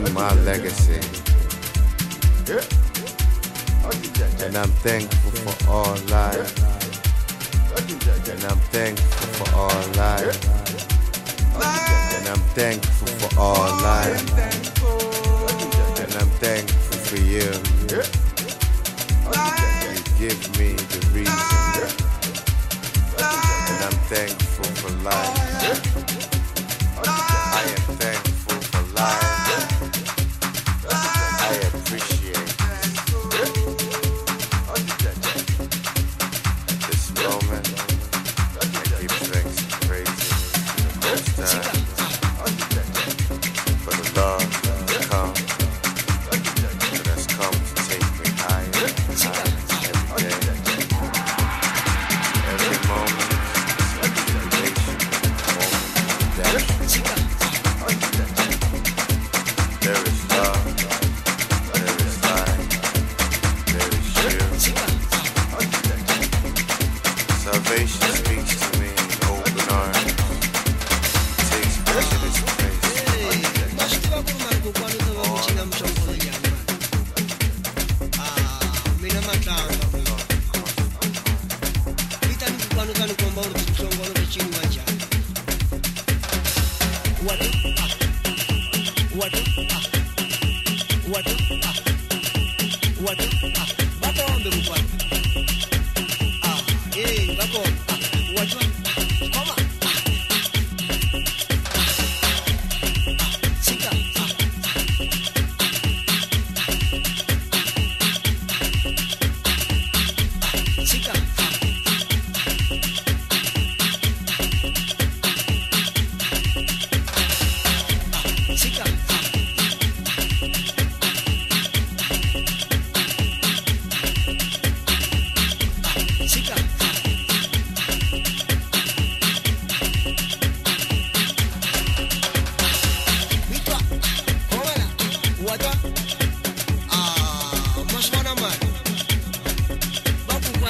my legacy. And I'm thankful for all life. And I'm thankful for all life. And I'm thankful for all life. And I'm thankful for you. You give me the reason. And I'm thankful for life.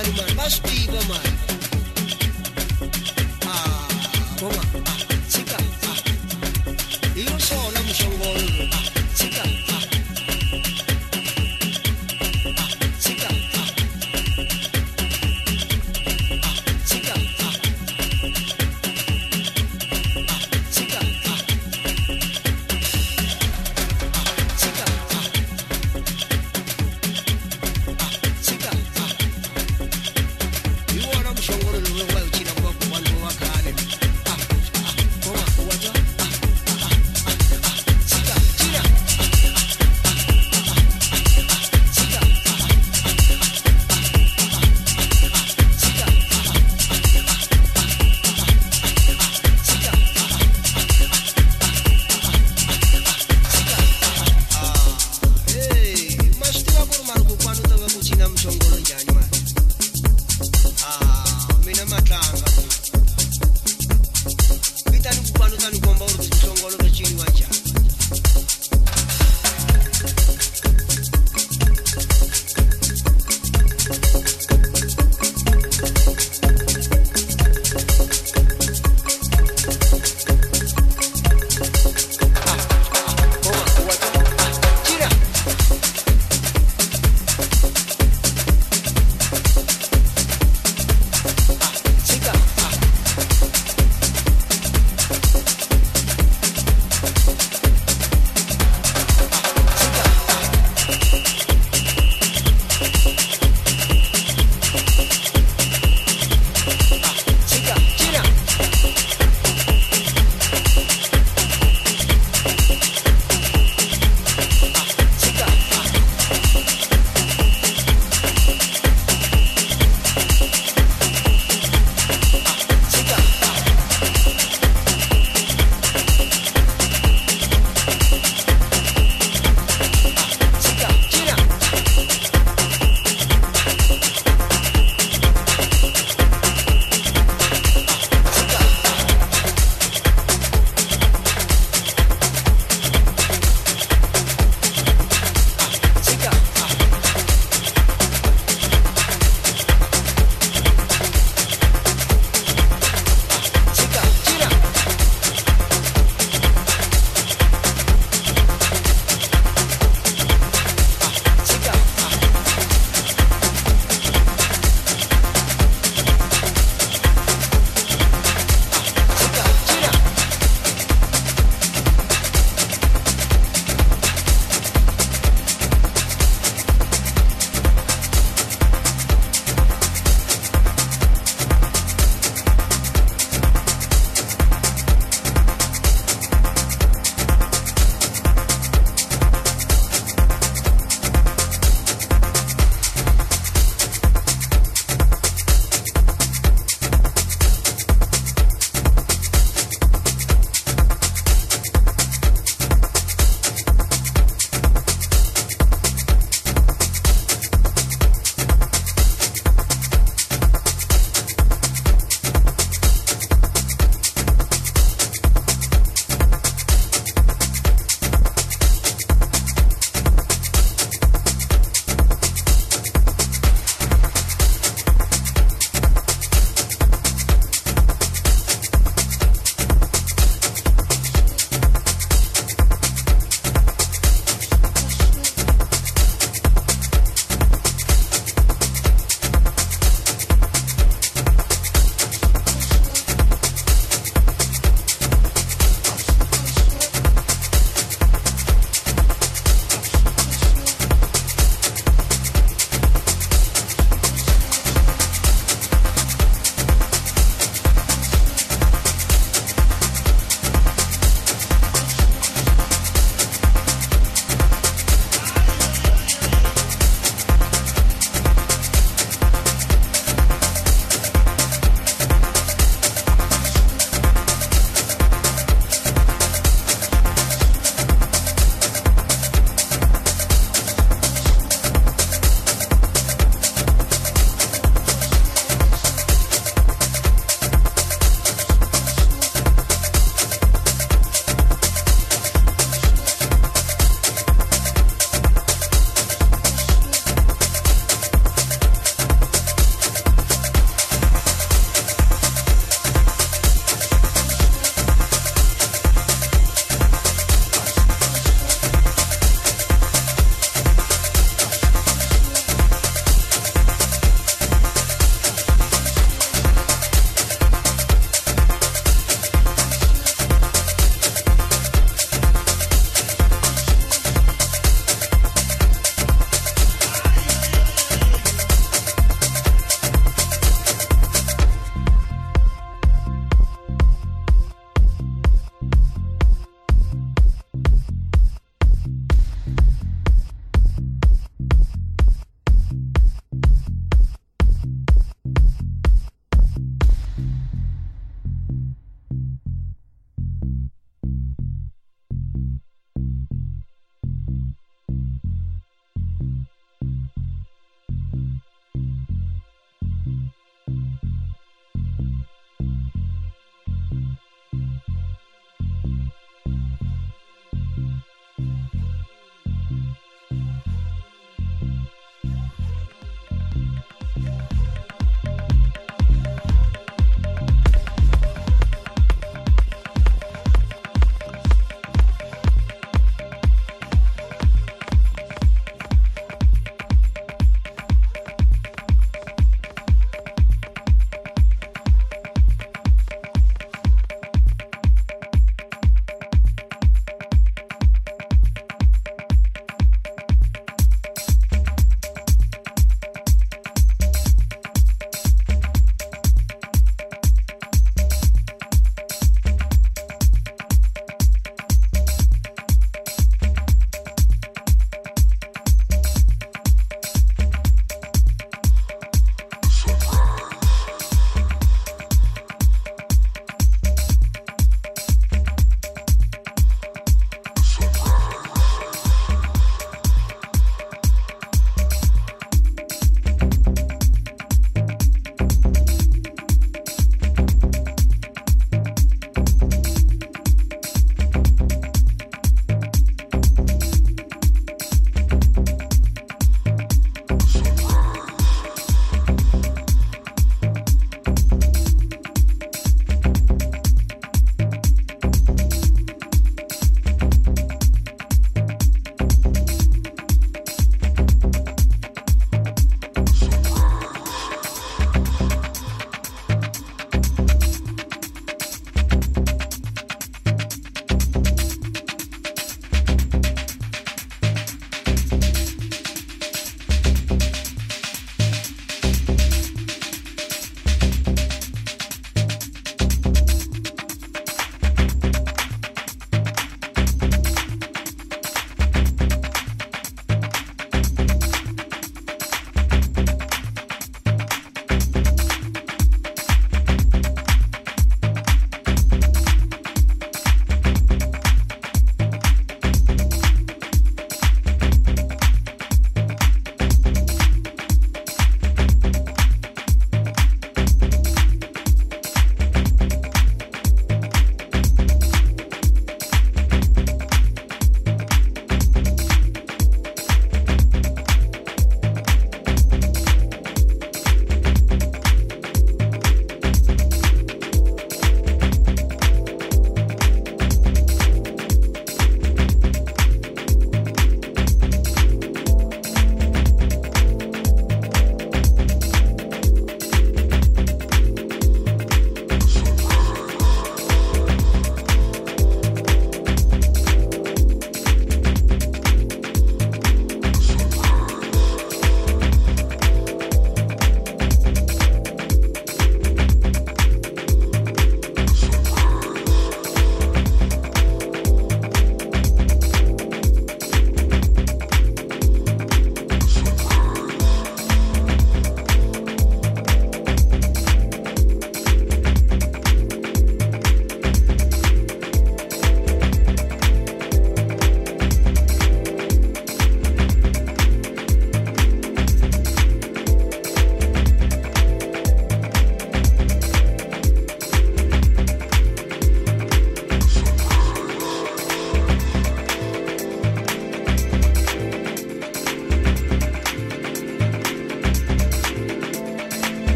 caralho, mano. Mais piba, mano. Ah, vamos lá.